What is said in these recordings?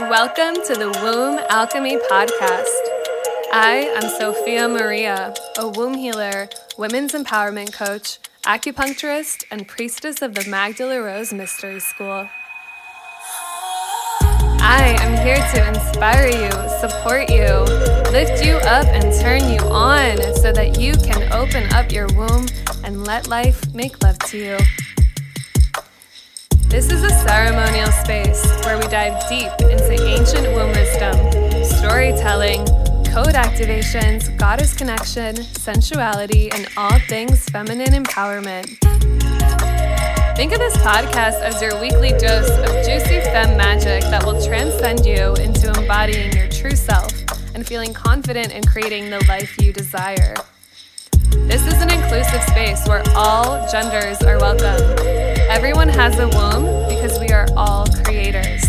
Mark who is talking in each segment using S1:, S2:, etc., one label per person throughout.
S1: Welcome to the Womb Alchemy Podcast. I am Sofiya Mariya, a womb healer, women's empowerment coach, acupuncturist, and priestess of the Magdala Rose Mystery School. I am here to inspire you, support you, lift you up, and turn you on so that you can open up your womb and let life make love to you. This is a ceremonial space where we dive deep into ancient womb wisdom, storytelling, code activations, goddess connection, sensuality, and all things feminine empowerment. Think of this podcast as your weekly dose of juicy femme magic that will transcend you into embodying your true self and feeling confident in creating the life you desire. This is an inclusive space where all genders are welcome. Everyone has a womb because we are all creators.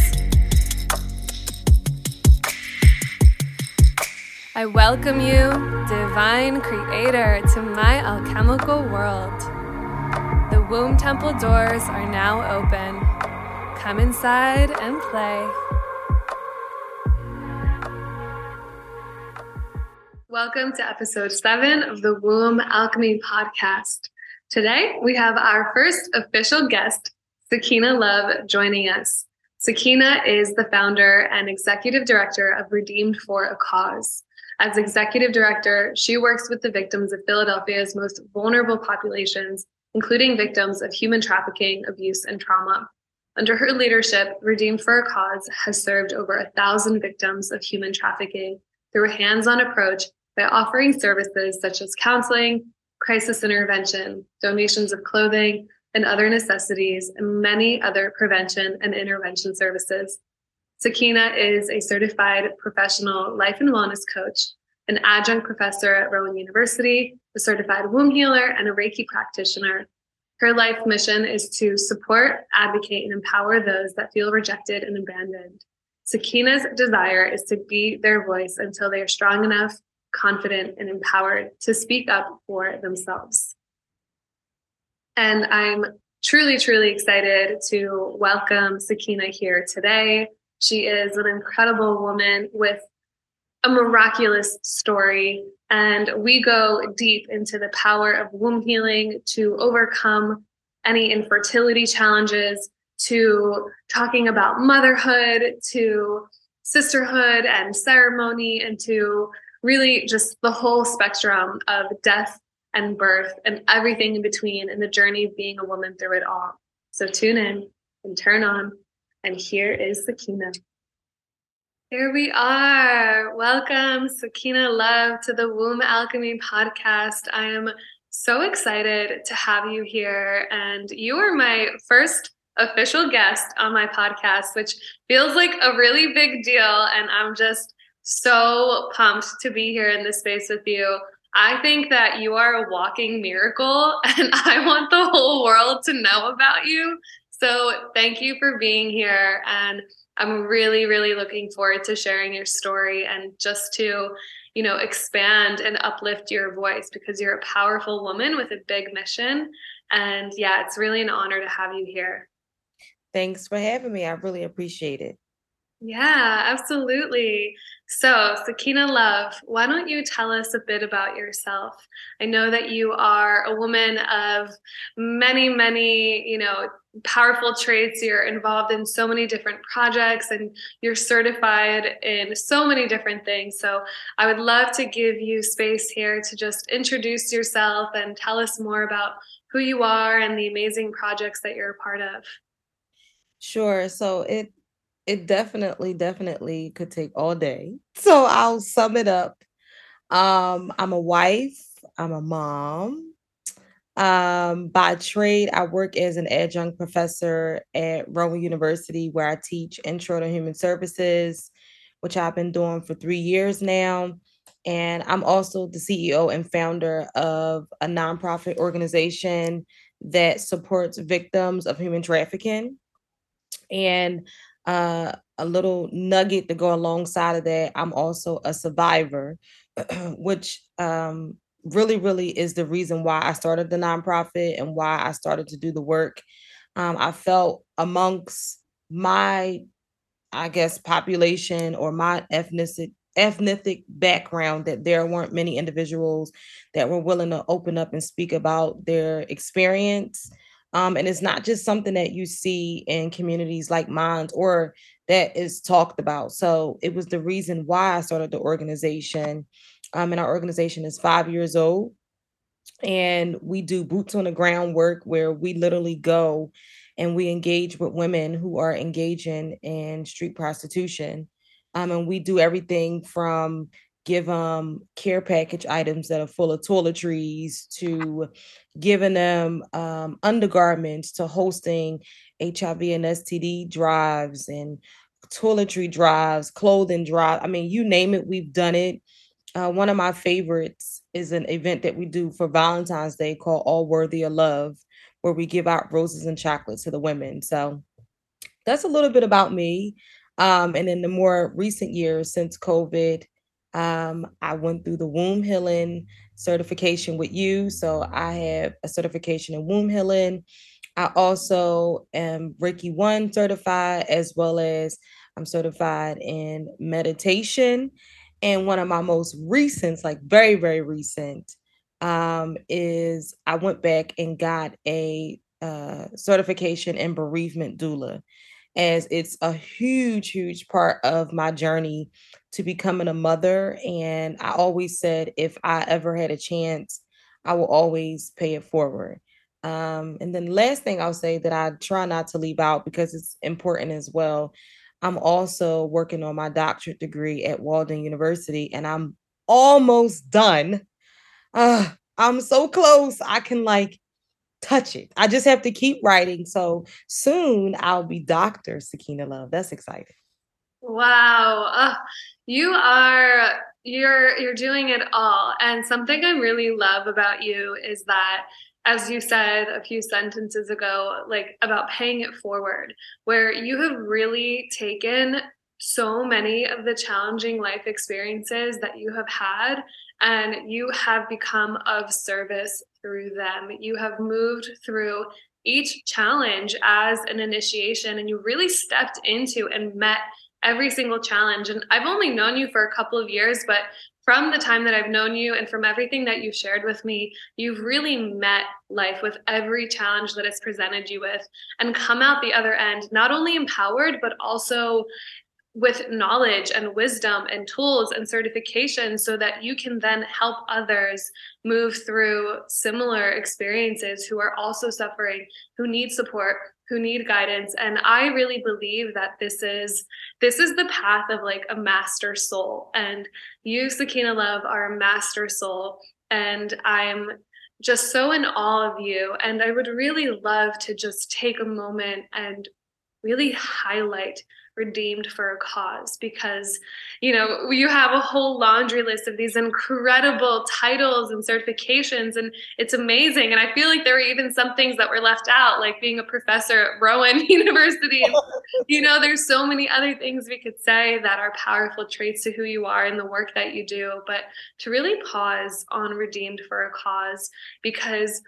S1: I welcome you, divine creator, to my alchemical world. The womb temple doors are now open. Come inside and play. Welcome to episode seven of the Womb Alchemy podcast. Today, we have our first official guest, Sakinah Love, joining us. Sakinah is the founder and executive director of Redeemed for a Cause. As executive director, she works with the victims of Philadelphia's most vulnerable populations, including victims of human trafficking, abuse, and trauma. Under her leadership, Redeemed for a Cause has served over a thousand victims of human trafficking through a hands on approach by offering services such as counseling, crisis intervention, donations of clothing and other necessities, and many other prevention and intervention services. Sakinah is a certified professional life and wellness coach, an adjunct professor at Rowan University, a certified womb healer, and a Reiki practitioner. Her life mission is to support, advocate, and empower those that feel rejected and abandoned. Sakinah's desire is to be their voice until they are strong enough confident and empowered to speak up for themselves. And I'm truly, truly excited to welcome Sakinah here today. She is an incredible woman with a miraculous story. And we go deep into the power of womb healing to overcome any infertility challenges, to talking about motherhood, to sisterhood and ceremony, and to really just the whole spectrum of death and birth and everything in between and the journey of being a woman through it all. So tune in and turn on. And here is Sakinah. Here we are. Welcome, Sakinah Love, to the Womb Alchemy podcast. I am so excited to have you here. And you are my first official guest on my podcast, which feels like a really big deal. And I'm just so pumped to be here in this space with you. I think that you are a walking miracle, and I want the whole world to know about you. So, thank you for being here. And I'm really, really looking forward to sharing your story and just to, you know, expand and uplift your voice because you're a powerful woman with a big mission. And yeah, it's really an honor to have you here.
S2: Thanks for having me. I really appreciate it.
S1: Yeah, absolutely. So, Sakinah Love, why don't you tell us a bit about yourself? I know that you are a woman of many, many, you know, powerful traits. You're involved in so many different projects and you're certified in so many different things. So, I would love to give you space here to just introduce yourself and tell us more about who you are and the amazing projects that you're a part of.
S2: Sure. So, it it definitely, definitely could take all day. So I'll sum it up. Um, I'm a wife, I'm a mom. Um, by trade, I work as an adjunct professor at Rowan University, where I teach intro to human services, which I've been doing for three years now. And I'm also the CEO and founder of a nonprofit organization that supports victims of human trafficking. And uh, a little nugget to go alongside of that. I'm also a survivor, which um, really, really is the reason why I started the nonprofit and why I started to do the work. Um, I felt amongst my I guess, population or my ethnicity ethnic background that there weren't many individuals that were willing to open up and speak about their experience. Um, and it's not just something that you see in communities like mine or that is talked about. So it was the reason why I started the organization. Um, and our organization is five years old. And we do boots on the ground work where we literally go and we engage with women who are engaging in street prostitution. Um, and we do everything from give them care package items that are full of toiletries to giving them um, undergarments to hosting HIV and STD drives and toiletry drives, clothing drive. I mean, you name it, we've done it. Uh, one of my favorites is an event that we do for Valentine's Day called All Worthy of Love where we give out roses and chocolate to the women. So that's a little bit about me. Um, and in the more recent years since COVID, um, I went through the womb healing certification with you. So I have a certification in womb healing. I also am Reiki 1 certified, as well as I'm certified in meditation. And one of my most recent, like very, very recent, um, is I went back and got a uh, certification in bereavement doula, as it's a huge, huge part of my journey to becoming a mother. And I always said if I ever had a chance, I will always pay it forward. Um, and then last thing I'll say that I try not to leave out because it's important as well. I'm also working on my doctorate degree at Walden University, and I'm almost done uh, I'm so close. I can like touch it. I just have to keep writing. So soon I'll be Dr. Sakinah Love. That's exciting.
S1: Wow. You are you're you're doing it all. And something I really love about you is that as you said a few sentences ago, like about paying it forward, where you have really taken so many of the challenging life experiences that you have had and you have become of service through them. You have moved through each challenge as an initiation and you really stepped into and met every single challenge. And I've only known you for a couple of years, but from the time that I've known you and from everything that you've shared with me, you've really met life with every challenge that it's presented you with and come out the other end, not only empowered, but also with knowledge and wisdom and tools and certification so that you can then help others move through similar experiences who are also suffering who need support who need guidance. And i really believe that this is this is the path of like a master soul. And you sakinah love are a master soul. And i'm just so in awe of you. And i would really love to just take a moment and really highlight redeemed for a cause because you know you have a whole laundry list of these incredible titles and certifications and it's amazing. And i feel like there were even some things that were left out like being a professor at rowan university. You know there's so many other things we could say that are powerful traits to who you are and the work that you do. But to really pause on redeemed for a cause because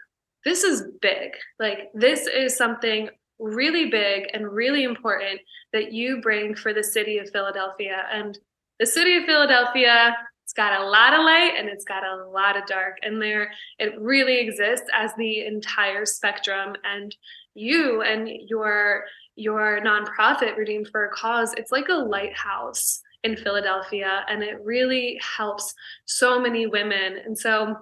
S1: this is big. Like this is something really big and really important that you bring for the city of Philadelphia. And the city of Philadelphia, it's got a lot of light and it's got a lot of dark. And there it really exists as the entire spectrum. And you and your your nonprofit Redeemed for a Cause, it's like a lighthouse in Philadelphia and it really helps so many women. And so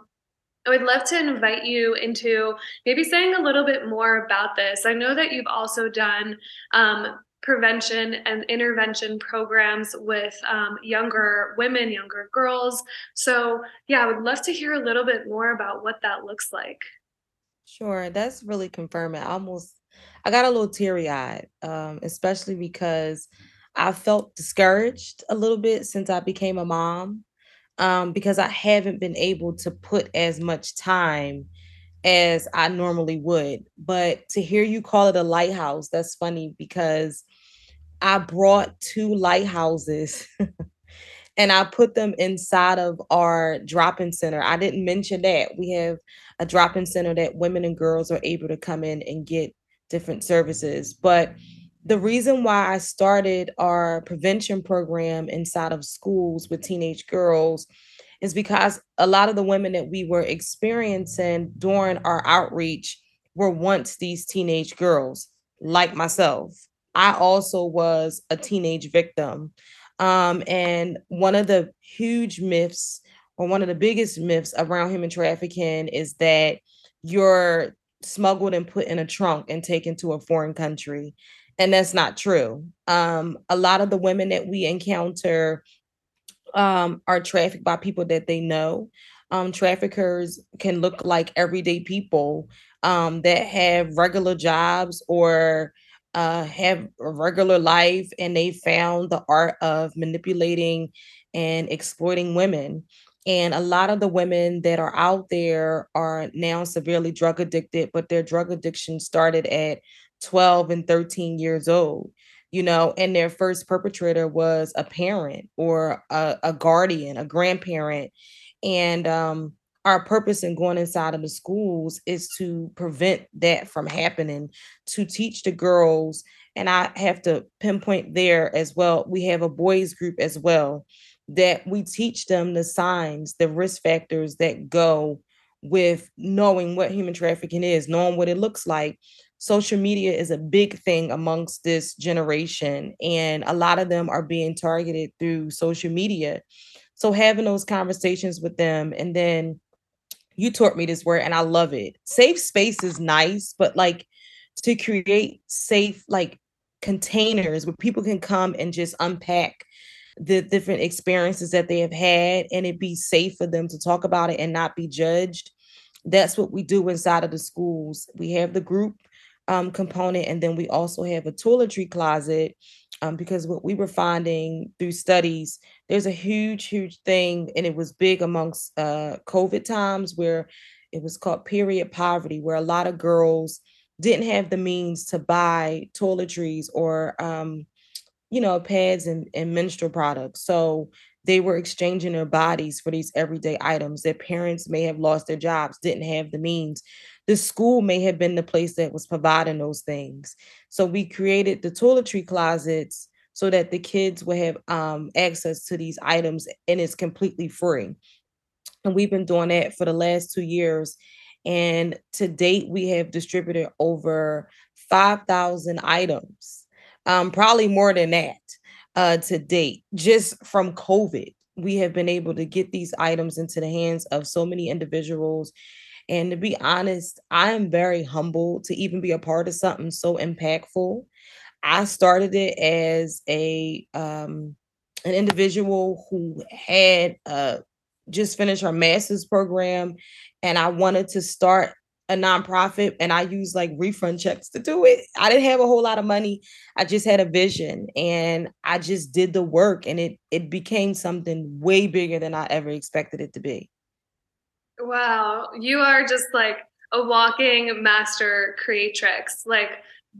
S1: I would love to invite you into maybe saying a little bit more about this. I know that you've also done um, prevention and intervention programs with um, younger women, younger girls. So, yeah, I would love to hear a little bit more about what that looks like.
S2: Sure, that's really confirming. I almost, I got a little teary eyed, um, especially because I felt discouraged a little bit since I became a mom um, because I haven't been able to put as much time as I normally would. But to hear you call it a lighthouse, that's funny because I brought two lighthouses and I put them inside of our drop in center. I didn't mention that. We have a drop in center that women and girls are able to come in and get different services. But the reason why I started our prevention program inside of schools with teenage girls is because a lot of the women that we were experiencing during our outreach were once these teenage girls, like myself. I also was a teenage victim. Um, and one of the huge myths, or one of the biggest myths around human trafficking, is that you're smuggled and put in a trunk and taken to a foreign country. And that's not true. Um, a lot of the women that we encounter um, are trafficked by people that they know. Um, traffickers can look like everyday people um, that have regular jobs or uh, have a regular life and they found the art of manipulating and exploiting women. And a lot of the women that are out there are now severely drug addicted, but their drug addiction started at 12 and 13 years old you know, and their first perpetrator was a parent or a, a guardian, a grandparent. And um, our purpose in going inside of the schools is to prevent that from happening, to teach the girls. And I have to pinpoint there as well. We have a boys group as well that we teach them the signs, the risk factors that go with knowing what human trafficking is, knowing what it looks like, social media is a big thing amongst this generation and a lot of them are being targeted through social media. So having those conversations with them and then you taught me this word and i love it. Safe space is nice but like to create safe like containers where people can come and just unpack the different experiences that they have had and it be safe for them to talk about it and not be judged that's what we do inside of the schools. We have the group um, component. And then we also have a toiletry closet um, because what we were finding through studies, there's a huge, huge thing, and it was big amongst uh, COVID times where it was called period poverty, where a lot of girls didn't have the means to buy toiletries or, um, you know, pads and, and menstrual products. So they were exchanging their bodies for these everyday items. Their parents may have lost their jobs, didn't have the means the school may have been the place that was providing those things. So we created the toiletry closets so that the kids would have um, access to these items and it's completely free. And we've been doing that for the last two years. And to date, we have distributed over 5,000 items, um, probably more than that uh, to date, just from COVID. We have been able to get these items into the hands of so many individuals and to be honest, I am very humbled to even be a part of something so impactful. I started it as a um, an individual who had uh, just finished her master's program, and I wanted to start a nonprofit and I used like refund checks to do it. I didn't have a whole lot of money. I just had a vision and I just did the work and it it became something way bigger than I ever expected it to be.
S1: Wow, you are just like a walking master creatrix. Like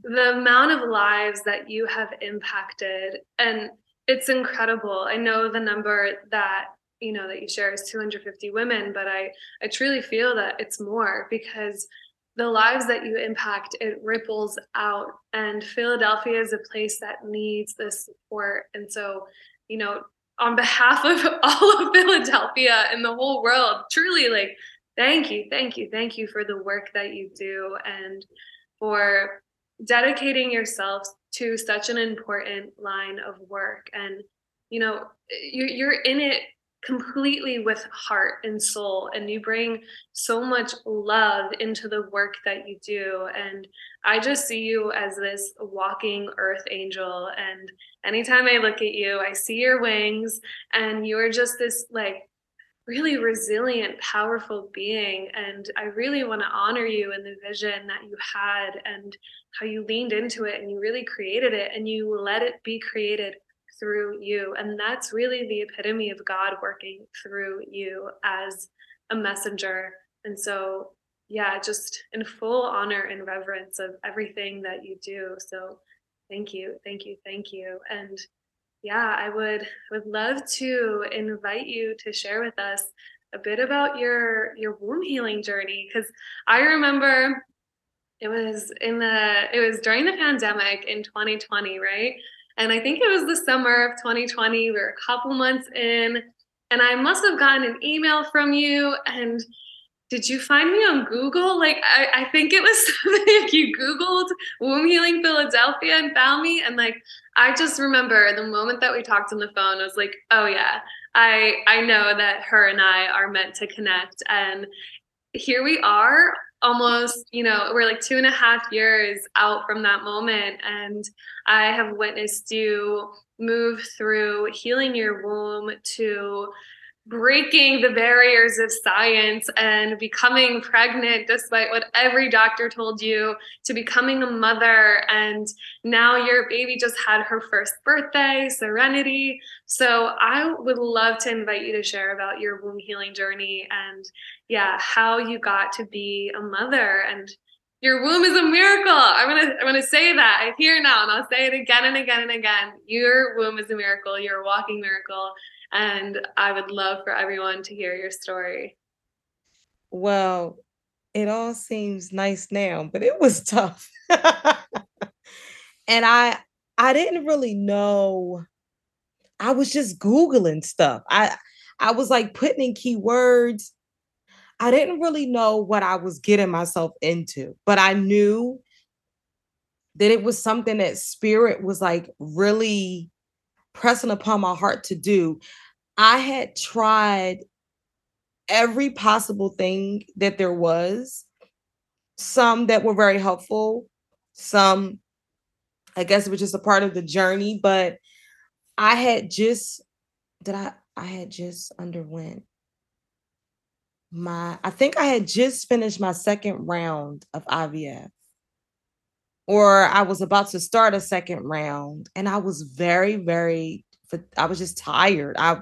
S1: the amount of lives that you have impacted and it's incredible. I know the number that you know that you share is 250 women, but I I truly feel that it's more because the lives that you impact it ripples out and Philadelphia is a place that needs this support. And so, you know, on behalf of all of Philadelphia and the whole world, truly like thank you, thank you, thank you for the work that you do and for dedicating yourself to such an important line of work. And you know, you, you're in it completely with heart and soul and you bring so much love into the work that you do. And i just see you as this walking earth angel. And anytime i look at you i see your wings and you're just this like really resilient powerful being. And i really want to honor you and the vision that you had and how you leaned into it and you really created it and you let it be created through you. And that's really the epitome of God working through you as a messenger. And so, yeah, just in full honor and reverence of everything that you do. So, thank you, thank you, thank you. And yeah, I would would love to invite you to share with us a bit about your your womb healing journey because I remember it was in the it was during the pandemic in 2020, right? And I think it was the summer of 2020. We were a couple months in, and I must have gotten an email from you. And did you find me on Google? Like, I, I think it was something you Googled womb healing Philadelphia and found me. And like, I just remember the moment that we talked on the phone, I was like, oh yeah, I I know that her and I are meant to connect. And here we are almost, you know, we're like two and a half years out from that moment. And I have witnessed you move through healing your womb to breaking the barriers of science and becoming pregnant despite what every doctor told you to becoming a mother and now your baby just had her first birthday serenity so i would love to invite you to share about your womb healing journey and yeah how you got to be a mother and your womb is a miracle. I'm gonna I'm gonna say that. I hear now and I'll say it again and again and again. Your womb is a miracle. You're a walking miracle. And I would love for everyone to hear your story.
S2: Well, it all seems nice now, but it was tough. and I I didn't really know. I was just googling stuff. I I was like putting in keywords. I didn't really know what I was getting myself into, but I knew that it was something that spirit was like really pressing upon my heart to do. I had tried every possible thing that there was, some that were very helpful, some I guess it was just a part of the journey, but I had just did I I had just underwent my I think I had just finished my second round of IVF or I was about to start a second round and I was very very I was just tired. I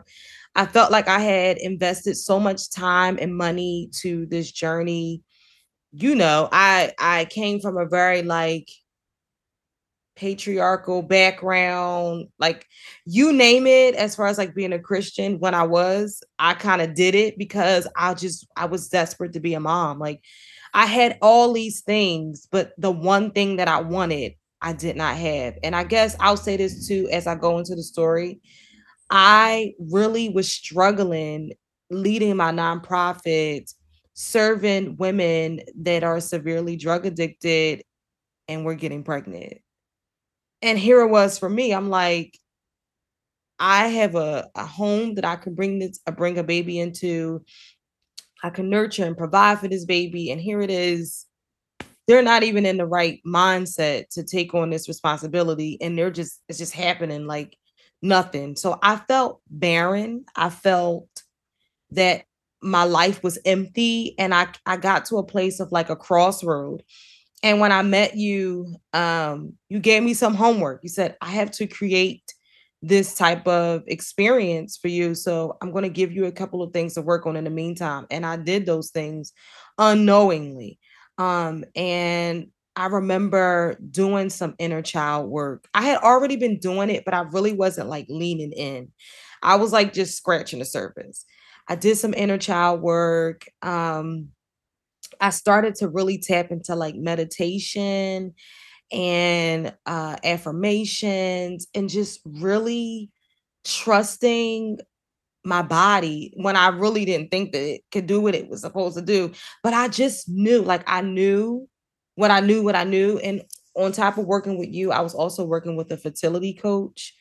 S2: I felt like I had invested so much time and money to this journey. You know, I I came from a very like patriarchal background, like you name it, as far as like being a Christian when I was, I kind of did it because I just I was desperate to be a mom. Like I had all these things, but the one thing that I wanted, I did not have. And I guess I'll say this too as I go into the story. I really was struggling leading my nonprofit, serving women that are severely drug addicted and were getting pregnant. And here it was for me. I'm like, I have a, a home that I can bring this, I uh, bring a baby into. I can nurture and provide for this baby. And here it is. They're not even in the right mindset to take on this responsibility. And they're just, it's just happening like nothing. So I felt barren. I felt that my life was empty. And I, I got to a place of like a crossroad. And when I met you, um, you gave me some homework. You said, I have to create this type of experience for you. So I'm going to give you a couple of things to work on in the meantime. And I did those things unknowingly. Um, and I remember doing some inner child work. I had already been doing it, but I really wasn't like leaning in. I was like just scratching the surface. I did some inner child work. Um, I started to really tap into like meditation and uh, affirmations and just really trusting my body when I really didn't think that it could do what it was supposed to do. But I just knew, like, I knew what I knew, what I knew. And on top of working with you, I was also working with a fertility coach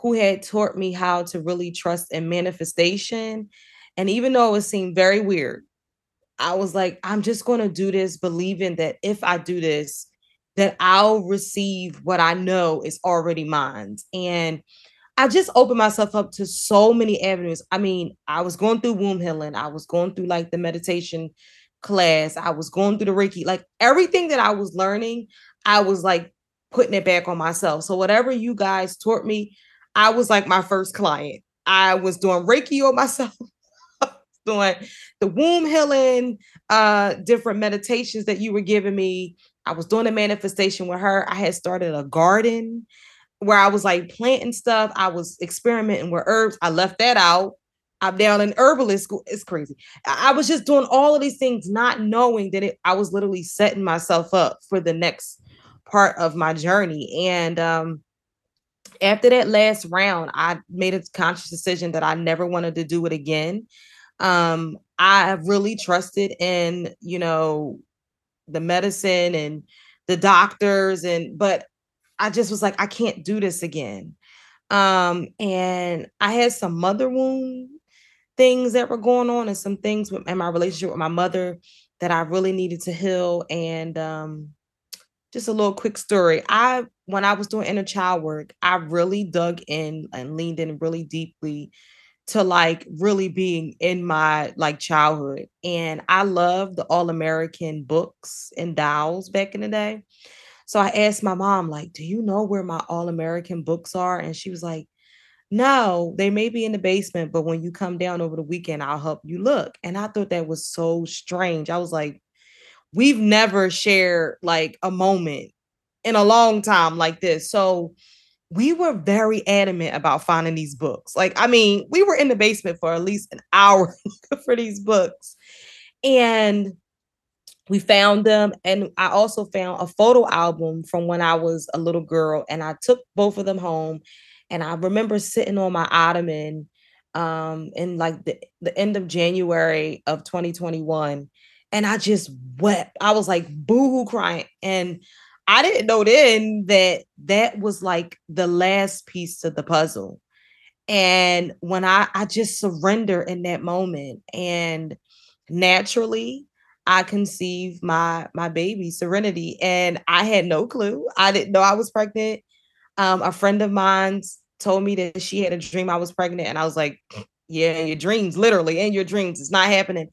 S2: who had taught me how to really trust in manifestation. And even though it seemed very weird, I was like, I'm just going to do this, believing that if I do this, that I'll receive what I know is already mine. And I just opened myself up to so many avenues. I mean, I was going through womb healing, I was going through like the meditation class. I was going through the Reiki, like everything that I was learning, I was like putting it back on myself. So whatever you guys taught me, I was like my first client. I was doing Reiki on myself, doing the womb healing, uh, different meditations that you were giving me. I was doing a manifestation with her. I had started a garden where I was like planting stuff. I was experimenting with herbs. I left that out I'm down in herbalist school. It's crazy. I was just doing all of these things, not knowing that it, I was literally setting myself up for the next part of my journey. And um, after that last round, I made a conscious decision that I never wanted to do it again. Um, I have really trusted in, you know, the medicine and the doctors, and but I just was like, I can't do this again. Um, and I had some mother wound things that were going on and some things with in my relationship with my mother that I really needed to heal. And um, just a little quick story. I when I was doing inner child work, I really dug in and leaned in really deeply to like really being in my like childhood. And I loved the All American books and dolls back in the day. So I asked my mom, like, do you know where my All American books are? And she was like, no, they may be in the basement, but when you come down over the weekend, I'll help you look. And I thought that was so strange. I was like, we've never shared like a moment in a long time like this. So we were very adamant about finding these books. Like, I mean, we were in the basement for at least an hour for these books. And we found them. And I also found a photo album from when I was a little girl. And I took both of them home and I remember sitting on my ottoman um, in like the, the end of January of 2021. And I just wept. I was like boohoo crying. And I didn't know then that that was like the last piece to the puzzle. And when I, I just surrender in that moment and naturally I conceived my my baby Serenity and I had no clue. I didn't know I was pregnant. Um, a friend of mine's told me that she had a dream I was pregnant, and I was like, "Yeah, your dreams, literally, in your dreams, it's not happening."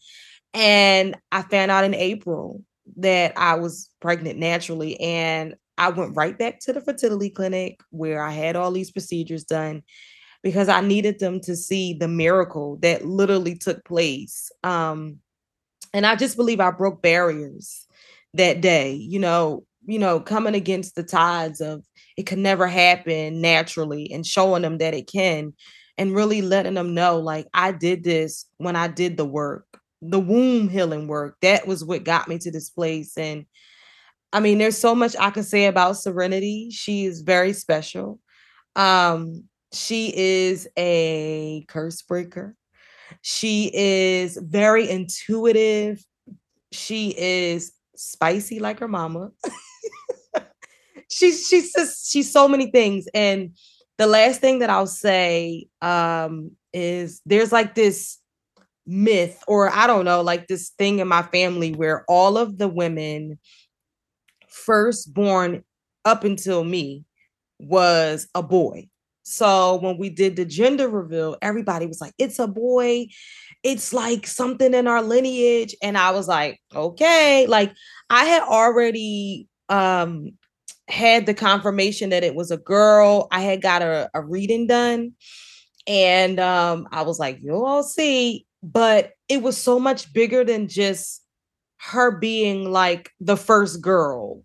S2: And I found out in April that I was pregnant naturally, and I went right back to the fertility clinic where I had all these procedures done because I needed them to see the miracle that literally took place. Um, and I just believe I broke barriers that day. You know, you know, coming against the tides of it can never happen naturally and showing them that it can and really letting them know like I did this when I did the work, the womb healing work. That was what got me to this place. And I mean, there's so much I can say about Serenity. She is very special. Um, she is a curse breaker. She is very intuitive. She is spicy like her mama. she's she's just she's so many things. And the last thing that I'll say um, is there's like this myth, or I don't know, like this thing in my family where all of the women first born up until me was a boy. So when we did the gender reveal, everybody was like, it's a boy. It's like something in our lineage. And I was like, okay. Like I had already um had the confirmation that it was a girl. I had got a, a reading done. And um, I was like, you'll all see. But it was so much bigger than just her being like the first girl.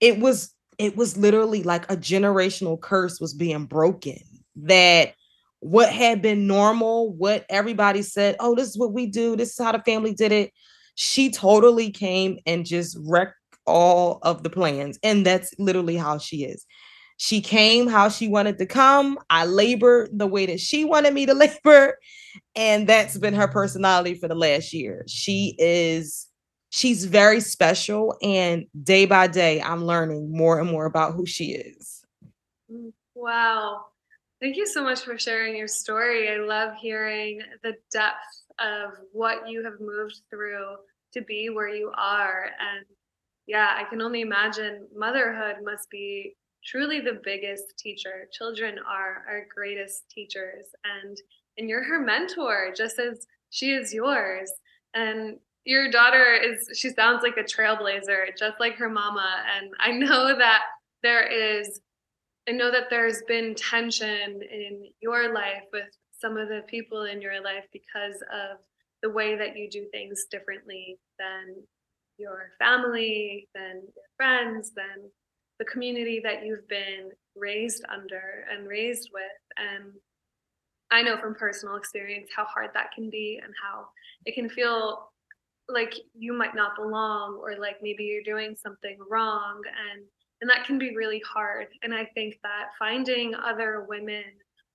S2: It was it was literally like a generational curse was being broken that what had been normal, what everybody said, oh, this is what we do, this is how the family did it. She totally came and just wrecked all of the plans. And that's literally how she is. She came how she wanted to come. I labored the way that she wanted me to labor. And that's been her personality for the last year. She is she's very special and day by day i'm learning more and more about who she is
S1: wow thank you so much for sharing your story i love hearing the depth of what you have moved through to be where you are and yeah i can only imagine motherhood must be truly the biggest teacher. Children are our greatest teachers and and you're her mentor just as she is yours. And your daughter is she sounds like a trailblazer just like her mama. And i know that there is i know that there's been tension in your life with some of the people in your life because of the way that you do things differently than your family than your friends than the community that you've been raised under and raised with. And I know from personal experience how hard that can be and how it can feel like you might not belong or like maybe you're doing something wrong. And and that can be really hard. And i think that finding other women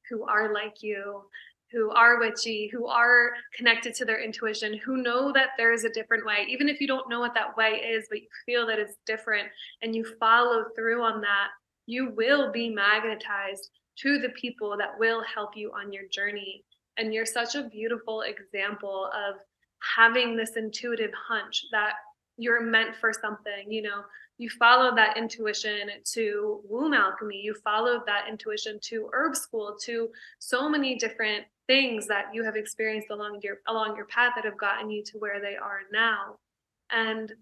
S1: who are like you who are witchy who are connected to their intuition who know that there is a different way. Even if you don't know what that way is but you feel that it's different and you follow through on that you will be magnetized to the people that will help you on your journey. And you're such a beautiful example of having this intuitive hunch that you're meant for something you know you followed that intuition to womb alchemy. You followed that intuition to herb school to so many different things that you have experienced along your along your path that have gotten you to where they are now. And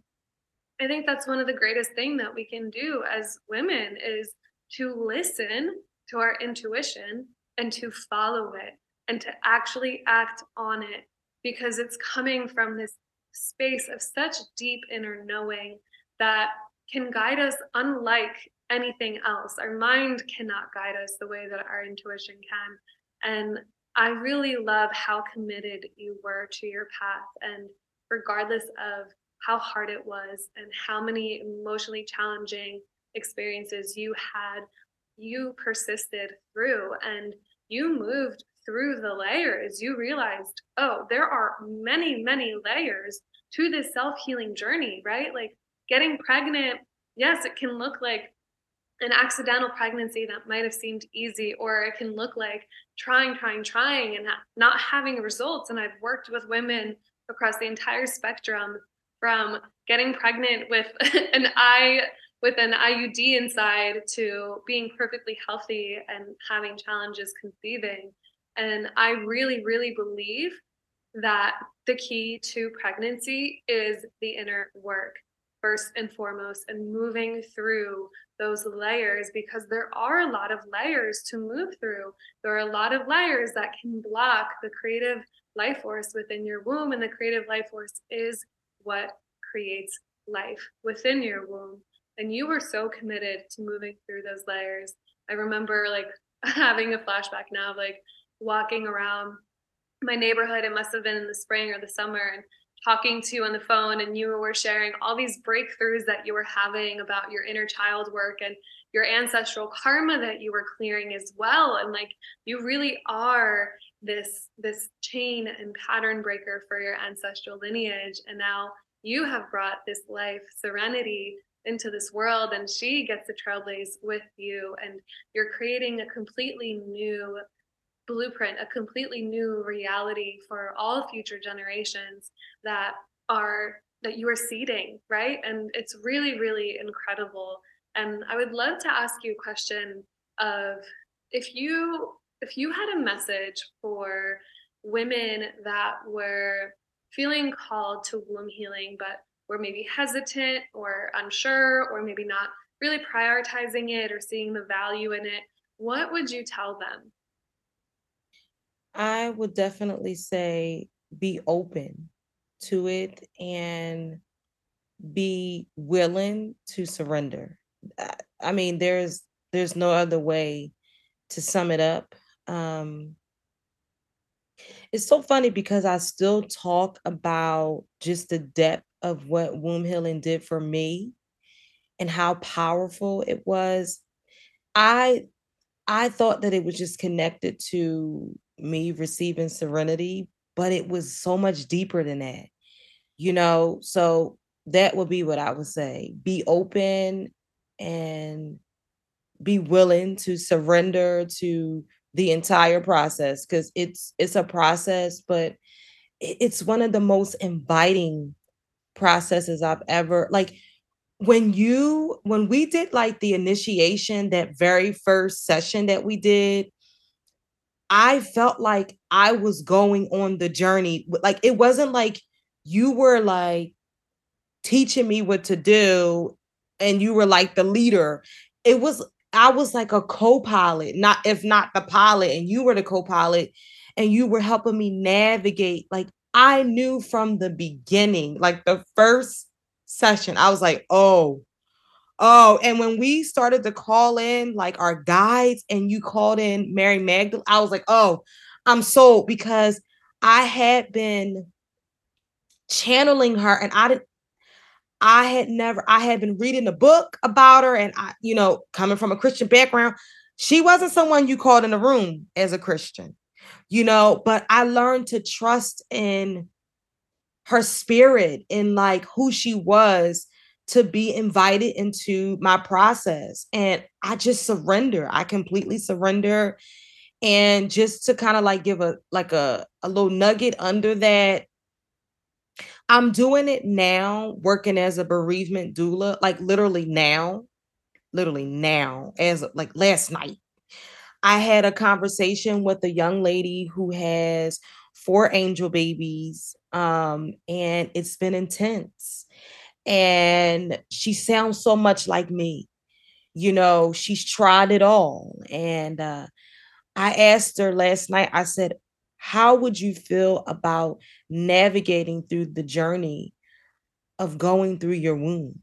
S1: i think that's one of the greatest thing that we can do as women is to listen to our intuition and to follow it and to actually act on it because it's coming from this space of such deep inner knowing that can guide us unlike anything else. Our mind cannot guide us the way that our intuition can. And I really love how committed you were to your path. And regardless of how hard it was and how many emotionally challenging experiences you had, you persisted through and you moved through the layers, you realized, oh, there are many, many layers to this self healing journey, right? Like getting pregnant, yes, it can look like an accidental pregnancy that might have seemed easy, or it can look like trying, trying, trying and not having results. And I've worked with women across the entire spectrum from getting pregnant with an eye with an IUD inside to being perfectly healthy and having challenges conceiving. And I really, really believe that the key to pregnancy is the inner work, first and foremost, and moving through those layers because there are a lot of layers to move through. There are a lot of layers that can block the creative life force within your womb, and the creative life force is what creates life within your womb. And you were so committed to moving through those layers. I remember like having a flashback now, of like walking around my neighborhood. It must have been in the spring or the summer and talking to you on the phone and you were sharing all these breakthroughs that you were having about your inner child work and your ancestral karma that you were clearing as well. And like you really are this this chain and pattern breaker for your ancestral lineage. And now you have brought this life serenity into this world and she gets to trailblaze with you. And you're creating a completely new blueprint, a completely new reality for all future generations that are that you are seeding, right? And it's really, really incredible. And I would love to ask you a question of if you if you had a message for women that were feeling called to womb healing, but were maybe hesitant or unsure, or maybe not really prioritizing it or seeing the value in it, what would you tell them?
S2: I would definitely say be open to it and be willing to surrender. I mean, there's there's no other way to sum it up. Um, it's so funny because I still talk about just the depth of what womb healing did for me and how powerful it was. I I thought that it was just connected to me receiving serenity, but it was so much deeper than that. You know, so that would be what I would say. Be open and be willing to surrender to the entire process because it's it's a process, but it's one of the most inviting processes I've ever like when you when we did like the initiation that very first session that we did I felt like I was going on the journey. Like it wasn't like you were like teaching me what to do and you were like the leader. It was I was like a co-pilot, not if not the pilot, and you were the co-pilot, and you were helping me navigate. Like I knew from the beginning, like the first session, I was like, oh, Oh, and when we started to call in like our guides and you called in Mary Magdalene, I was like, oh, I'm sold because I had been channeling her and I didn't I had never I had been reading a book about her and I you know coming from a Christian background she wasn't someone you called in the room as a Christian you know but I learned to trust in her spirit in like who she was to be invited into my process and I just surrender I completely surrender and just to kind of like give a like a a little nugget under that I'm doing it now, working as a bereavement doula, like literally now, literally now, as like last night. I had a conversation with a young lady who has four angel babies, um, and it's been intense. And she sounds so much like me. You know, she's tried it all. And uh, I asked her last night, I said, how would you feel about navigating through the journey of going through your womb?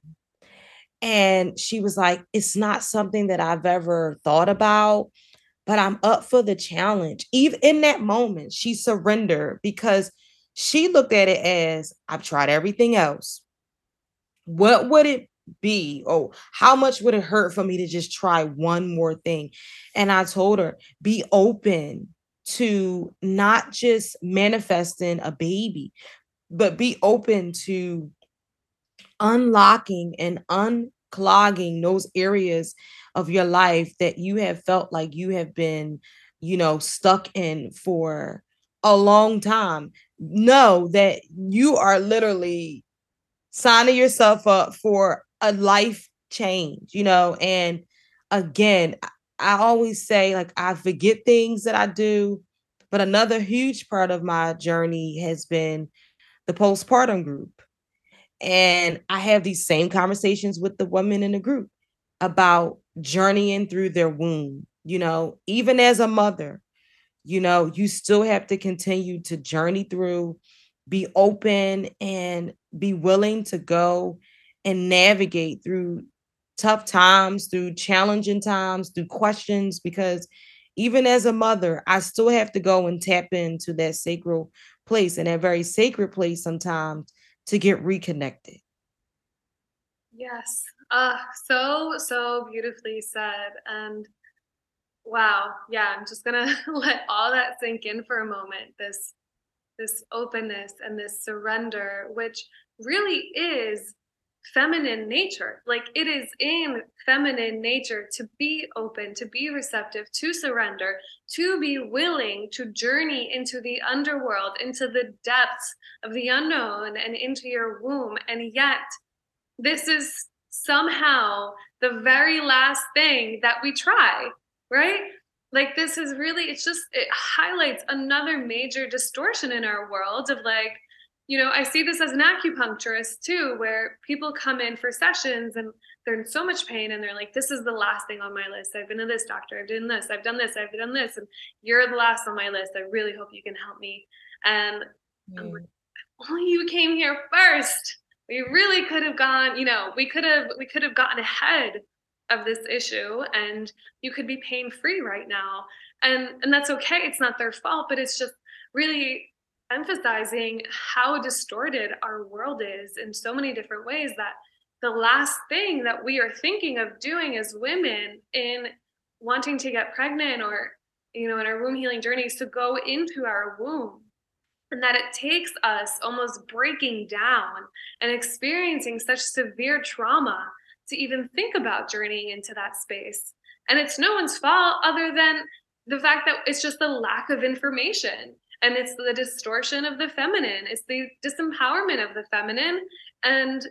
S2: And she was like, It's not something that I've ever thought about, but I'm up for the challenge. Even in that moment, she surrendered because she looked at it as I've tried everything else. What would it be? Oh, how much would it hurt for me to just try one more thing? And I told her, Be open to not just manifesting a baby, but be open to unlocking and unclogging those areas of your life that you have felt like you have been, you know, stuck in for a long time. Know that you are literally signing yourself up for a life change, you know, and again, I always say, like, I forget things that I do. But another huge part of my journey has been the postpartum group. And I have these same conversations with the women in the group about journeying through their womb. You know, even as a mother, you know, you still have to continue to journey through, be open, and be willing to go and navigate through tough times, through challenging times, through questions, because even as a mother, I still have to go and tap into that sacred place and that very sacred place sometimes to get reconnected.
S1: Yes. Uh, so, so beautifully said. And wow, yeah, I'm just gonna let all that sink in for a moment. This this openness and this surrender, which really is feminine nature. Like it is in feminine nature to be open, to be receptive, to surrender, to be willing to journey into the underworld, into the depths of the unknown and into your womb. And yet, this is somehow the very last thing that we try, right? Like, this is really, it's just, it highlights another major distortion in our world of like, you know, I see this as an acupuncturist too, where people come in for sessions and they're in so much pain and they're like, this is the last thing on my list. I've been to this doctor, I've done this, I've done this, I've done this, and you're the last on my list. I really hope you can help me. And mm. like, only you came here first. We really could have gone, you know, we could have we could have gotten ahead of this issue and you could be pain free right now. And and that's okay. It's not their fault, but it's just really emphasizing how distorted our world is in so many different ways that the last thing that we are thinking of doing as women in wanting to get pregnant or you know in our womb healing journey is to go into our womb and that it takes us almost breaking down and experiencing such severe trauma to even think about journeying into that space. And it's no one's fault other than the fact that it's just the lack of information and it's the distortion of the feminine it's the disempowerment of the feminine. And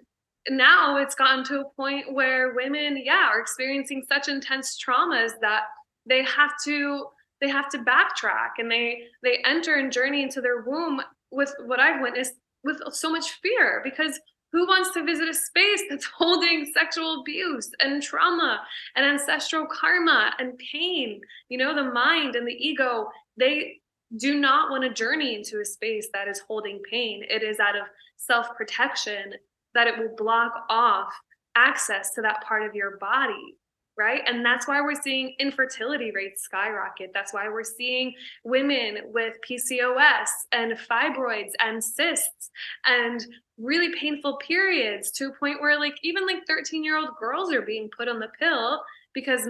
S1: now it's gotten to a point where women yeah are experiencing such intense traumas that they have to they have to backtrack and they they enter and journey into their womb with what i've witnessed with so much fear because who wants to visit a space that's holding sexual abuse and trauma and ancestral karma and pain you know the mind and the ego they do not want to journey into a space that is holding pain. It is out of self protection that it will block off access to that part of your body. Right? And that's why we're seeing infertility rates skyrocket. That's why we're seeing women with PCOS and fibroids and cysts and really painful periods to a point where like even like 13 year old girls are being put on the pill because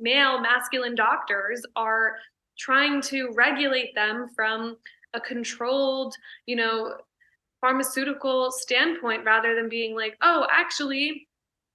S1: male masculine doctors are trying to regulate them from a controlled, you know, pharmaceutical standpoint rather than being like, oh, actually,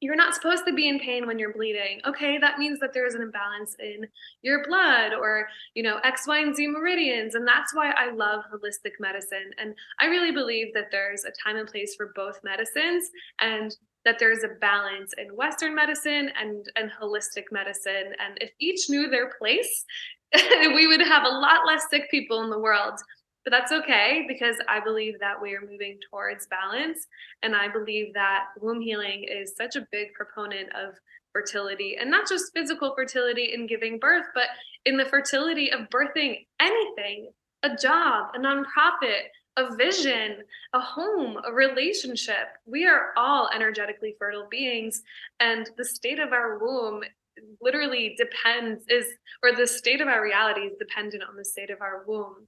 S1: you're not supposed to be in pain when you're bleeding. Okay, that means that there is an imbalance in your blood or, you know, X, Y, and Z meridians. And that's why I love holistic medicine. And I really believe that there's a time and place for both medicines and that there's a balance in Western medicine and, and holistic medicine. And if each knew their place, we would have a lot less sick people in the world but that's okay because I believe that we are moving towards balance. And I believe that womb healing is such a big proponent of fertility and not just physical fertility in giving birth, but in the fertility of birthing anything a job, a nonprofit, a vision, a home, a relationship. We are all energetically fertile beings. And the state of our womb literally depends, is, or the state of our reality is dependent on the state of our womb.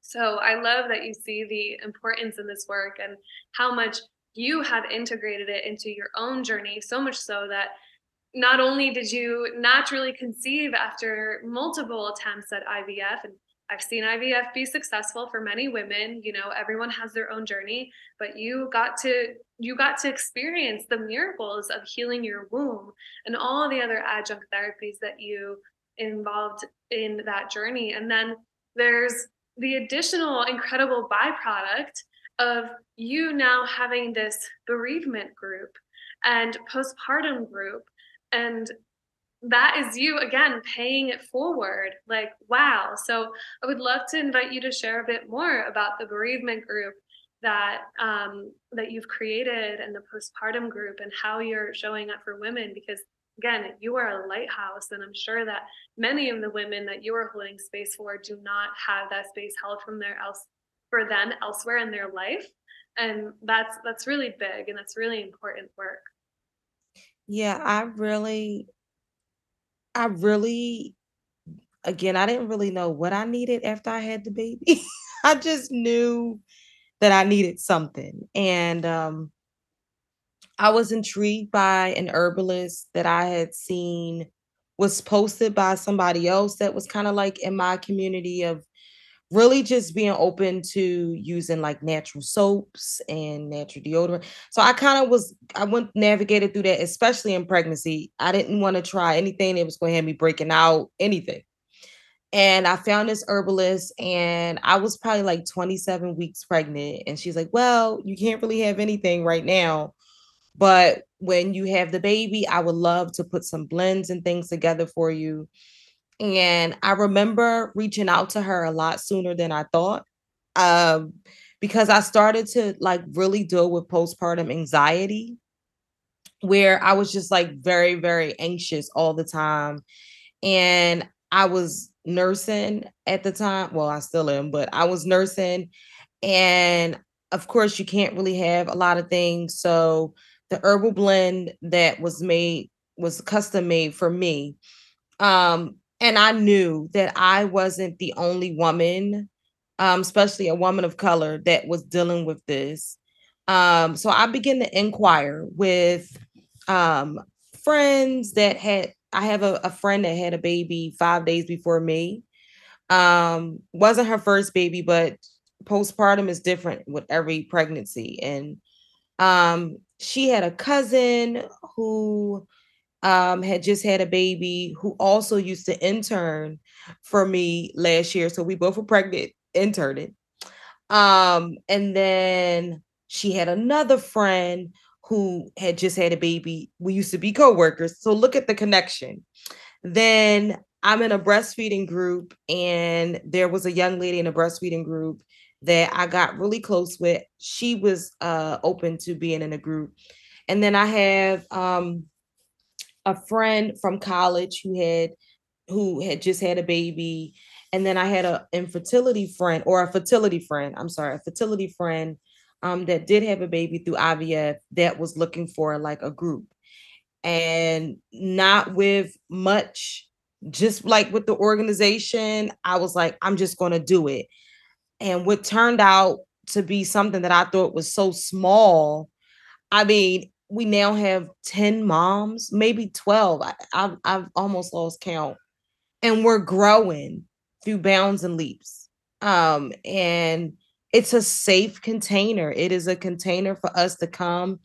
S1: So I love that you see the importance in this work and how much you have integrated it into your own journey, so much so that not only did you naturally conceive after multiple attempts at IVF, and I've seen IVF be successful for many women, you know, everyone has their own journey, but you got to you got to experience the miracles of healing your womb and all the other adjunct therapies that you involved in that journey. And then there's the additional incredible byproduct of you now having this bereavement group and postpartum group. And that is you again paying it forward like wow. So i would love to invite you to share a bit more about the bereavement group that um, that you've created and the postpartum group and how you're showing up for women because again, you are a lighthouse, and I'm sure that many of the women that you are holding space for do not have that space held from their else for them elsewhere in their life, and that's that's really big and that's really important work.
S2: Yeah, I really, I really, again, I didn't really know what I needed after I had the baby. I just knew that I needed something, and um, I was intrigued by an herbalist that I had seen was posted by somebody else that was kind of like in my community of really just being open to using like natural soaps and natural deodorant. So I kind of was I went navigated through that, especially in pregnancy. I didn't want to try anything that was going to have me breaking out, anything. And I found this herbalist, and I was probably like 27 weeks pregnant. And she's like, Well, you can't really have anything right now but when you have the baby, I would love to put some blends and things together for you. And I remember reaching out to her a lot sooner than I thought. Um, because I started to like really deal with postpartum anxiety where I was just like very, very anxious all the time. And I was nursing at the time. Well, I still am, but I was nursing. And of course, you can't really have a lot of things. So the herbal blend that was made was custom made for me. Um, and I knew that I wasn't the only woman, um, especially a woman of color, that was dealing with this. Um, so I began to inquire with um, friends that had. I have a, a friend that had a baby five days before me. Um, wasn't her first baby, but postpartum is different with every pregnancy, and um, she had a cousin who um, had just had a baby who also used to intern for me last year. So we both were pregnant, interning. Um, and then she had another friend who had just had a baby. We used to be co-workers. So look at the connection. Then I'm in a breastfeeding group, and there was a young lady in a breastfeeding group that I got really close with. She was uh, open to being in a group. And then I have um, a friend from college who had who had just had a baby. And then I had an infertility friend or a fertility friend. I'm sorry, a fertility friend um, that did have a baby through IVF that was looking for like a group. and not with much just like with the organization i was like i'm just going to do it and what turned out to be something that i thought was so small i mean we now have 10 moms maybe 12 I, I've, I've almost lost count. And we're growing through bounds and leaps. Um and it's a safe container. It is a container for us to come.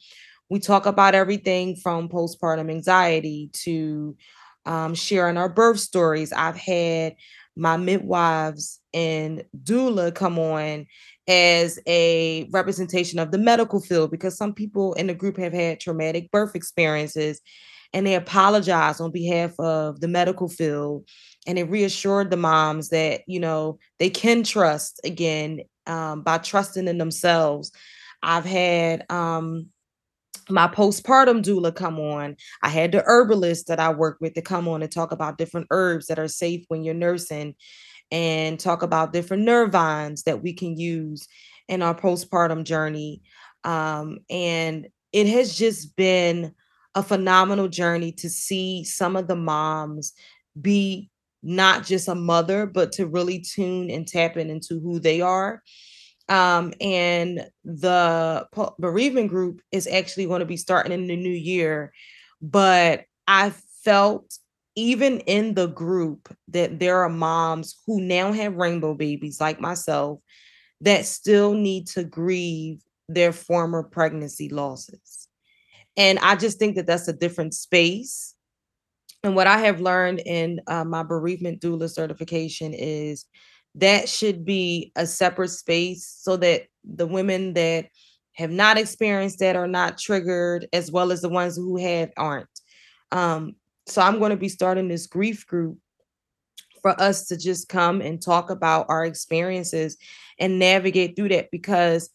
S2: We talk about everything from postpartum anxiety to um, sharing our birth stories. I've had my midwives and doula come on as a representation of the medical field because some people in the group have had traumatic birth experiences and they apologize on behalf of the medical field. And it reassured the moms that you know they can trust again um, by trusting in themselves. I've had um, my postpartum doula come on. I had the herbalist that I work with to come on and talk about different herbs that are safe when you're nursing and talk about different nervines that we can use in our postpartum journey. Um, and it has just been a phenomenal journey to see some of the moms be not just a mother, but to really tune and tap in into who they are um, and the bereavement group is actually going to be starting in the new year. But I felt even in the group that there are moms who now have rainbow babies like myself that still need to grieve their former pregnancy losses. And I just think that that's a different space. And what I have learned in uh, my bereavement doula certification is that should be a separate space so that the women that have not experienced that are not triggered as well as the ones who have aren't. Um, so i'm going to be starting this grief group for us to just come and talk about our experiences and navigate through that because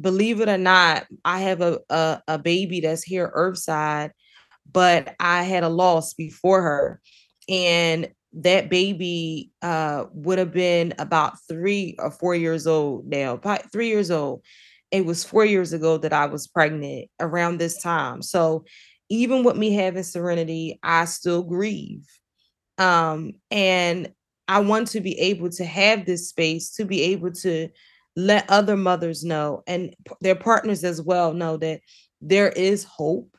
S2: believe it or not i have a, a, a baby that's here earthside but i had a loss before her. And that baby uh, would have been about three or four years old now, three years old. It was four years ago that I was pregnant around this time. So even with me having serenity, I still grieve. Um, and I want to be able to have this space to be able to let other mothers know and their partners as well know that there is hope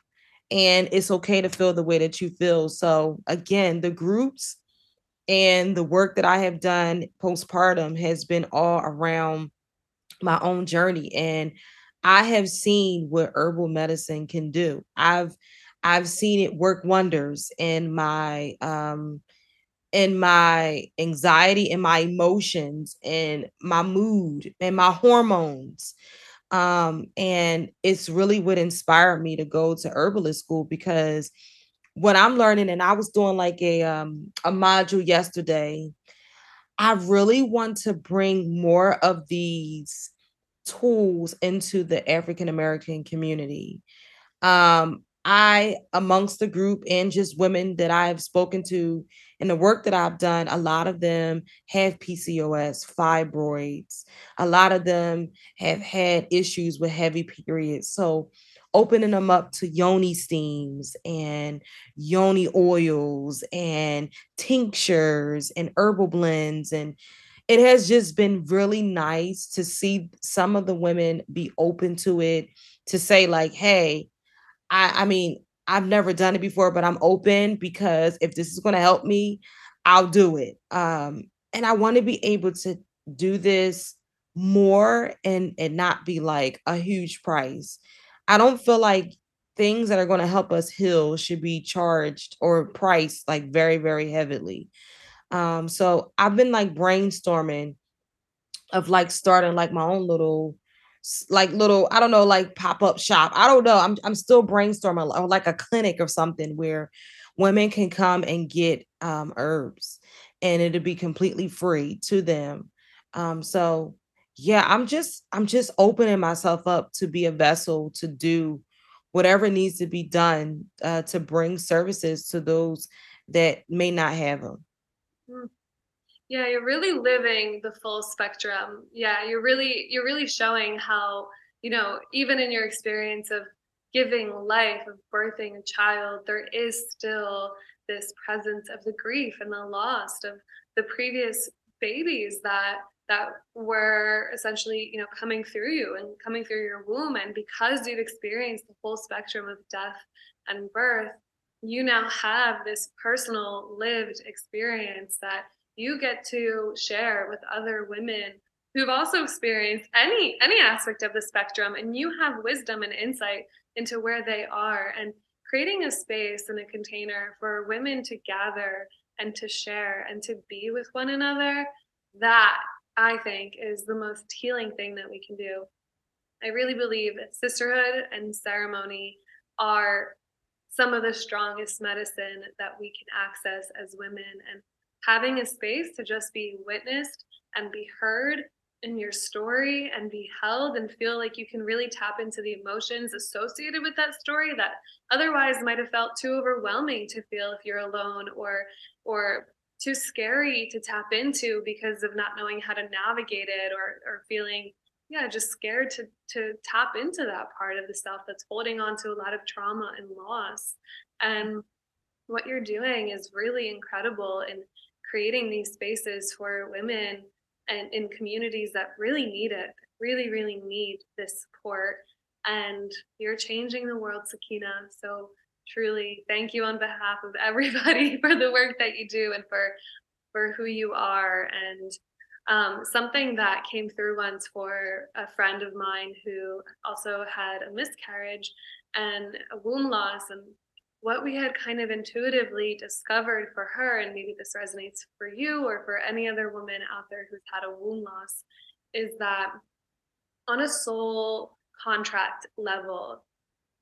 S2: and it's okay to feel the way that you feel. So again, the groups and the work that I have done postpartum has been all around my own journey. And I have seen what herbal medicine can do. I've I've seen it work wonders in my um in my anxiety and my emotions and my mood and my hormones um and it's really what inspired me to go to herbalist school because what I'm learning, and I was doing like a um a module yesterday. I really want to bring more of these tools into the African American community. Um, I, amongst the group and just women that I've spoken to and the work that I've done, a lot of them have PCOS, fibroids. A lot of them have had issues with heavy periods. So opening them up to yoni steams and yoni oils and tinctures and herbal blends. And it has just been really nice to see some of the women be open to it to say like hey i i mean i've never done it before but i'm open because if this is going to help me i'll do it. Um and i want to be able to do this more and and not be like a huge price I don't feel like things that are going to help us heal should be charged or priced like very, very heavily. Um, so I've been like brainstorming of like starting like my own little like little I don't know like pop-up shop. I don't know. I'm I'm still brainstorming or like a clinic or something where women can come and get um herbs and it'll be completely free to them. Um so yeah, I'm just I'm just opening myself up to be a vessel to do whatever needs to be done uh, to bring services to those that may not have them.
S1: Mm. Yeah, you're really living the full spectrum. Yeah, you're really you're really showing how, you know, even in your experience of giving life, of birthing a child, there is still this presence of the grief and the loss of the previous babies that that were essentially you know coming through you and coming through your womb. And because you've experienced the full spectrum of death and birth you now have this personal lived experience that you get to share with other women who've also experienced any any aspect of the spectrum. And you have wisdom and insight into where they are. And creating a space and a container for women to gather and to share and to be with one another that i think is the most healing thing that we can do. I really believe sisterhood and ceremony are some of the strongest medicine that we can access as women and having a space to just be witnessed and be heard in your story and be held and feel like you can really tap into the emotions associated with that story that otherwise might have felt too overwhelming to feel if you're alone or or too scary to tap into because of not knowing how to navigate it or or feeling yeah just scared to to tap into that part of the self that's holding on to a lot of trauma and loss. And what you're doing is really incredible in creating these spaces for women and in communities that really need it really really need this support. And you're changing the world sakinah. So truly thank you on behalf of everybody for the work that you do and for for who you are. And um, something that came through once for a friend of mine who also had a miscarriage and a womb loss and what we had kind of intuitively discovered for her and maybe this resonates for you or for any other woman out there who's had a womb loss is that on a soul contract level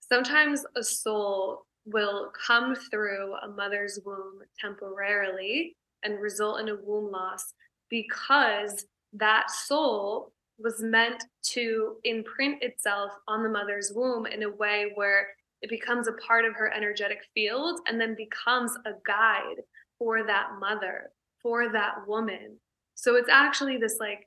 S1: sometimes a soul will come through a mother's womb temporarily and result in a womb loss because that soul was meant to imprint itself on the mother's womb in a way where it becomes a part of her energetic field and then becomes a guide for that mother, for that woman. So it's actually this like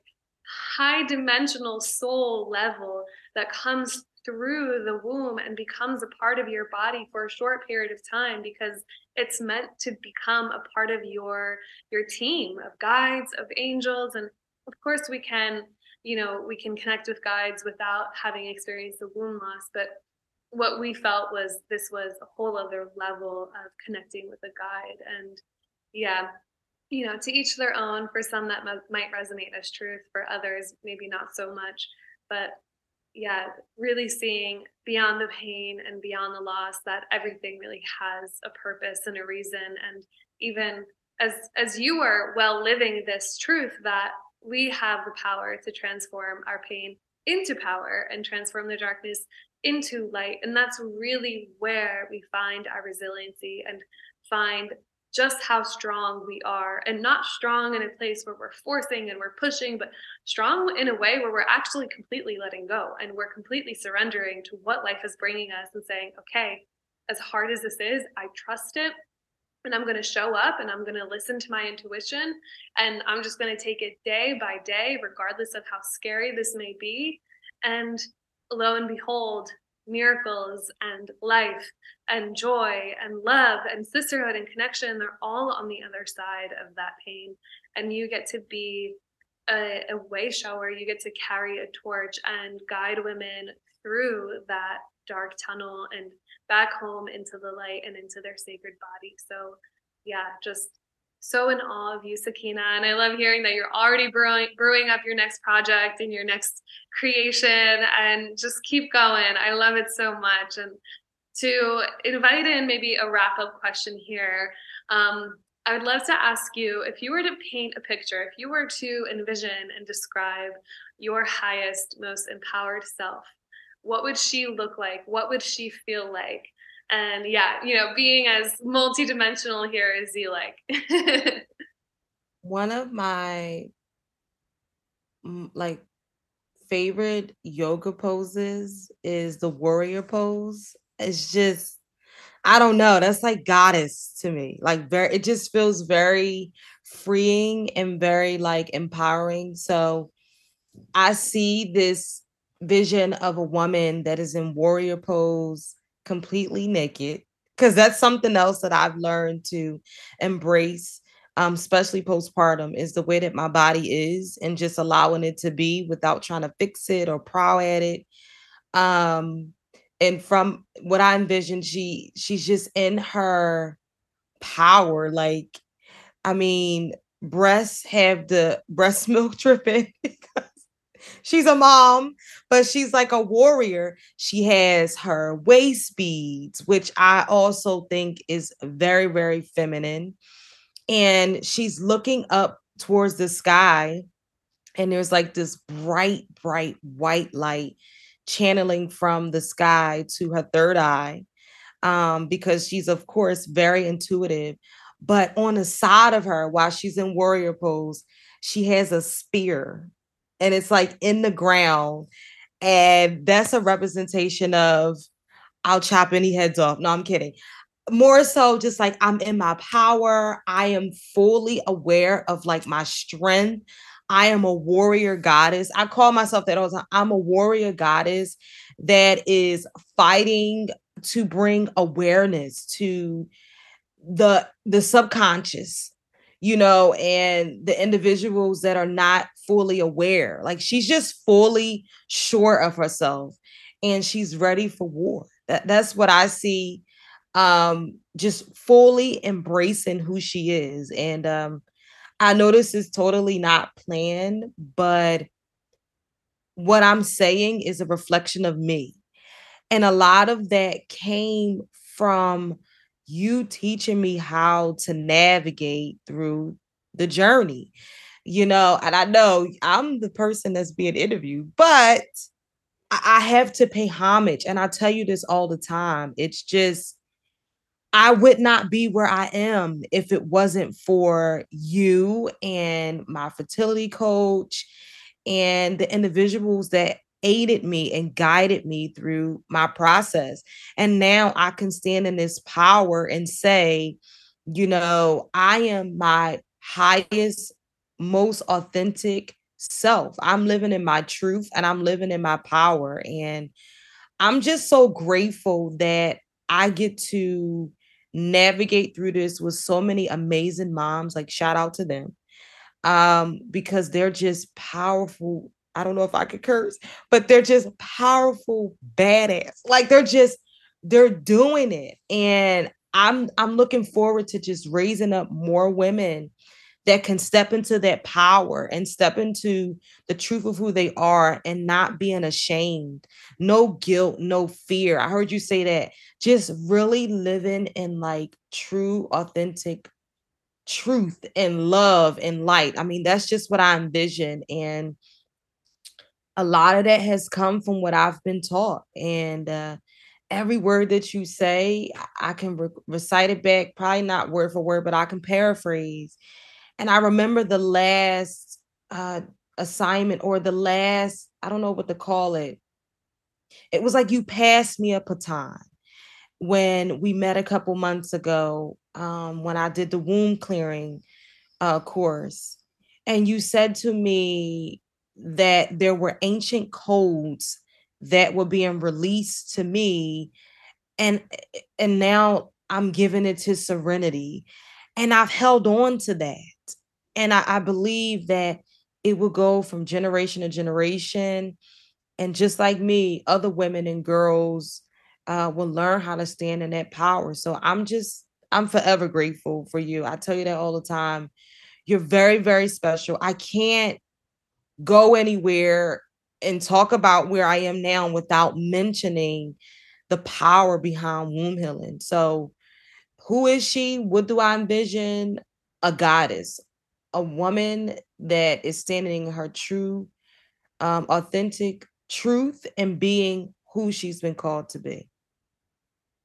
S1: high dimensional soul level that comes through the womb and becomes a part of your body for a short period of time because it's meant to become a part of your your team of guides of angels. And of course we can you know we can connect with guides without having experienced the womb loss but what we felt was this was a whole other level of connecting with a guide. And yeah you know to each their own. For some that might resonate as truth for others maybe not so much but yeah, really seeing beyond the pain and beyond the loss that everything really has a purpose and a reason. And even as as you were well living this truth that we have the power to transform our pain into power and transform the darkness into light. And that's really where we find our resiliency and find just how strong we are and not strong in a place where we're forcing and we're pushing but strong in a way where we're actually completely letting go and we're completely surrendering to what life is bringing us and saying okay as hard as this is i trust it and i'm going to show up and i'm going to listen to my intuition and i'm just going to take it day by day regardless of how scary this may be. And lo and behold miracles and life and joy and love and sisterhood and connection they're all on the other side of that pain and you get to be a, a way shower you get to carry a torch and guide women through that dark tunnel and back home into the light and into their sacred body so yeah just so in awe of you, Sakinah. And I love hearing that you're already brewing, brewing up your next project and your next creation and just keep going. I love it so much. And to invite in maybe a wrap up question here, um, I would love to ask you if you were to paint a picture, if you were to envision and describe your highest, most empowered self, what would she look like? What would she feel like? and yeah you know being as multidimensional here as you like
S2: one of my like favorite yoga poses is the warrior pose it's just i don't know that's like goddess to me like very it just feels very freeing and very like empowering so i see this vision of a woman that is in warrior pose, completely naked, because that's something else that I've learned to embrace, um, especially postpartum, is the way that my body is and just allowing it to be without trying to fix it or prow at it. Um, and from what I envision, she she's just in her power. Like, I mean, breasts have the breast milk dripping she's a mom, but she's like a warrior. She has her waist beads, which I also think is very, very feminine. And she's looking up towards the sky, and there's like this bright, bright white light channeling from the sky to her third eye. Um, because she's, of course, very intuitive. But on the side of her, while she's in warrior pose, she has a spear and it's like in the ground. And that's a representation of I'll chop any heads off. No, I'm kidding. More so, just like I'm in my power. I am fully aware of like my strength. I am a warrior goddess. I call myself that all the time. I'm a warrior goddess that is fighting to bring awareness to the the subconscious you know, and the individuals that are not fully aware. Like she's just fully sure of herself and she's ready for war. That, that's what I see. Um, just fully embracing who she is. And um, I know this is totally not planned, but what I'm saying is a reflection of me. And a lot of that came from you teaching me how to navigate through the journey. You know and i know i'm the person that's being interviewed but i have to pay homage. And i tell you this all the time. It's just i would not be where i am if it wasn't for you and my fertility coach and the individuals that aided me and guided me through my process. And now I can stand in this power and say, you know, I am my highest, most authentic self. I'm living in my truth and I'm living in my power. And I'm just so grateful that I get to navigate through this with so many amazing moms. Like, shout out to them um, because they're just powerful I don't know if I could curse, but they're just powerful badass. Like they're just they're doing it. And I'm I'm looking forward to just raising up more women that can step into that power and step into the truth of who they are and not being ashamed. No guilt, no fear. I heard you say that. Just really living in like true, authentic truth and love and light. I mean, that's just what I envision. And a lot of that has come from what I've been taught. And uh, every word that you say, I can re- recite it back, probably not word for word, but I can paraphrase. And I remember the last uh, assignment or the last, I don't know what to call it. It was like you passed me a baton when we met a couple months ago um, when I did the womb clearing uh, course. And you said to me, that there were ancient codes that were being released to me and and now i'm giving it to serenity and i've held on to that and I, I believe that it will go from generation to generation and just like me other women and girls uh, will learn how to stand in that power so i'm just i'm forever grateful for you i tell you that all the time you're very very special i can't go anywhere and talk about where I am now without mentioning the power behind womb healing. So, who is she? What do I envision? A goddess, a woman that is standing in her true, um, authentic truth and being who she's been called to be.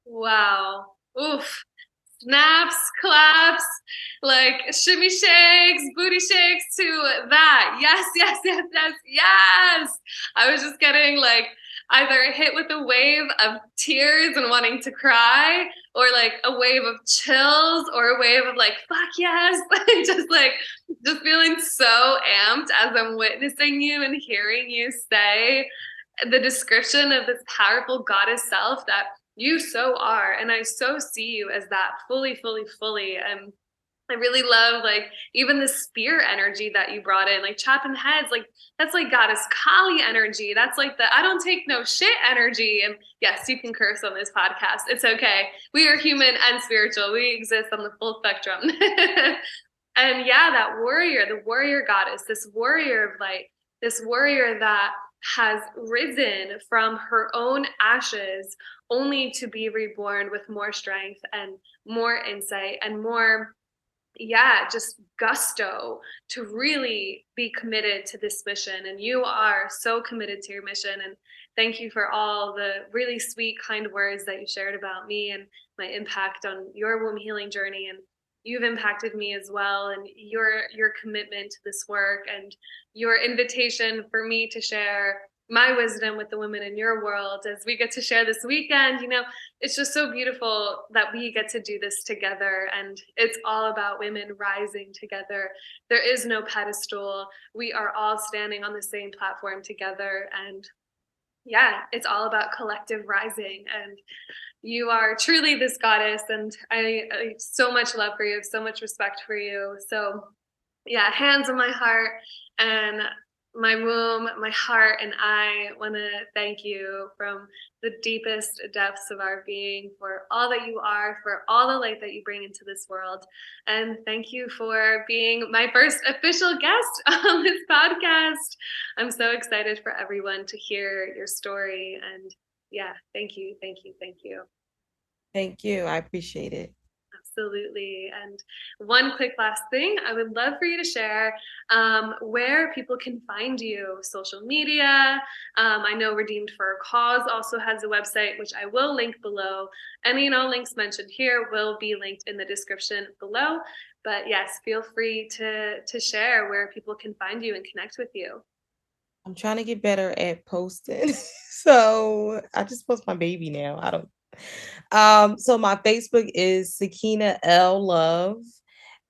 S1: Wow. Oof snaps, claps, like shimmy shakes, booty shakes to that. Yes, yes, yes, yes, yes. I was just getting like either hit with a wave of tears and wanting to cry, or like a wave of chills, or a wave of like, fuck yes. just like, just feeling so amped as I'm witnessing you and hearing you say the description of this powerful goddess self that you so are. And I so see you as that fully, fully, fully. And I really love like even the spear energy that you brought in, like chopping heads, like that's like goddess Kali energy. That's like the I don't take no shit energy. And yes, you can curse on this podcast. It's okay. We are human and spiritual. We exist on the full spectrum. and yeah, that warrior, the warrior goddess, this warrior of light, this warrior that has risen from her own ashes only to be reborn with more strength and more insight and more yeah, just gusto to really be committed to this mission. And you are so committed to your mission. And thank you for all the really sweet, kind words that you shared about me and my impact on your womb healing journey. And you've impacted me as well. And your your commitment to this work and your invitation for me to share my wisdom with the women in your world as we get to share this weekend. You know, it's just so beautiful that we get to do this together. And it's all about women rising together. There is no pedestal. We are all standing on the same platform together. And yeah, it's all about collective rising. And you are truly this goddess. And I, I so much love for you, so much respect for you. So, yeah, hands on my heart. And my womb, my heart, and I want to thank you from the deepest depths of our being for all that you are, for all the light that you bring into this world. And thank you for being my first official guest on this podcast. I'm so excited for everyone to hear your story. And yeah, thank you, thank you, thank you.
S2: Thank you. I appreciate it.
S1: Absolutely. And one quick last thing, I would love for you to share um, where people can find you, social media. Um, I know Redeemed for a Cause also has a website, which I will link below. Any and all links mentioned here will be linked in the description below. But yes, feel free to to share where people can find you and connect with you.
S2: I'm trying to get better at posting. so I just post my baby now. I don't um, so my Facebook is Sakinah L Love.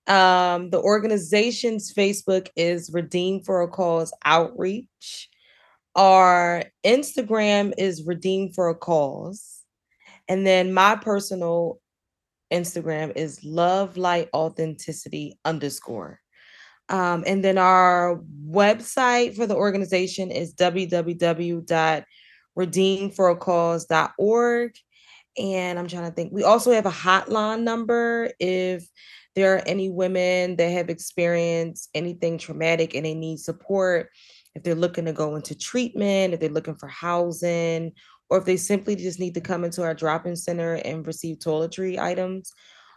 S2: Um, the organization's Facebook is Redeemed for a Cause Outreach. Our Instagram is Redeemed for a Cause. And then my personal Instagram is Love Light Authenticity underscore. Um, and then our website for the organization is www.redeemedforacause.org and I'm trying to think. We also have a hotline number if there are any women that have experienced anything traumatic and they need support, if they're looking to go into treatment, if they're looking for housing, or if they simply just need to come into our drop-in center and receive toiletry items.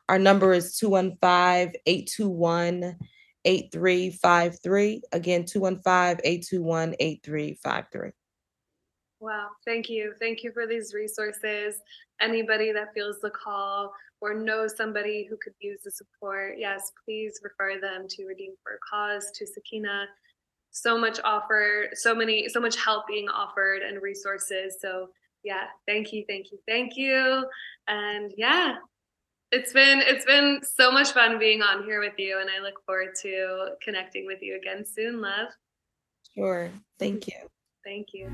S2: Our number is 215 821 8353. Again, 215 821 8353.
S1: Wow, thank you. Thank you for these resources. Anybody that feels the call or knows somebody who could use the support, yes, please refer them to Redeemed for a Cause, to Sakinah. So much offered, so many, so much help being offered and resources. So yeah, thank you, thank you, thank you. And yeah, it's been it's been so much fun being on here with you and I look forward to connecting with you again soon, love.
S2: Sure. Thank you.
S1: Thank you.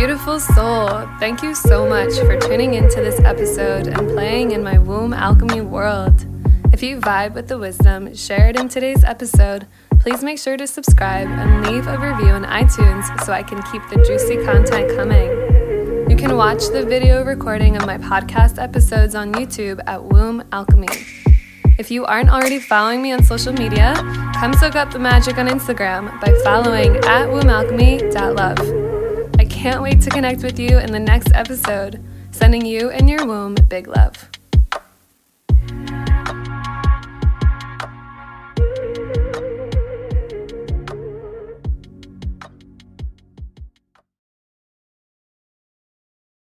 S1: Beautiful soul, thank you so much for tuning into this episode and playing in my womb alchemy world. If you vibe with the wisdom shared in today's episode, please make sure to subscribe and leave a review on iTunes so I can keep the juicy content coming. You can watch the video recording of my podcast episodes on YouTube at Womb Alchemy. If you aren't already following me on social media, come soak up the magic on Instagram by following at wombalchemy.love. Can't wait to connect with you in the next episode. Sending you and your womb big love.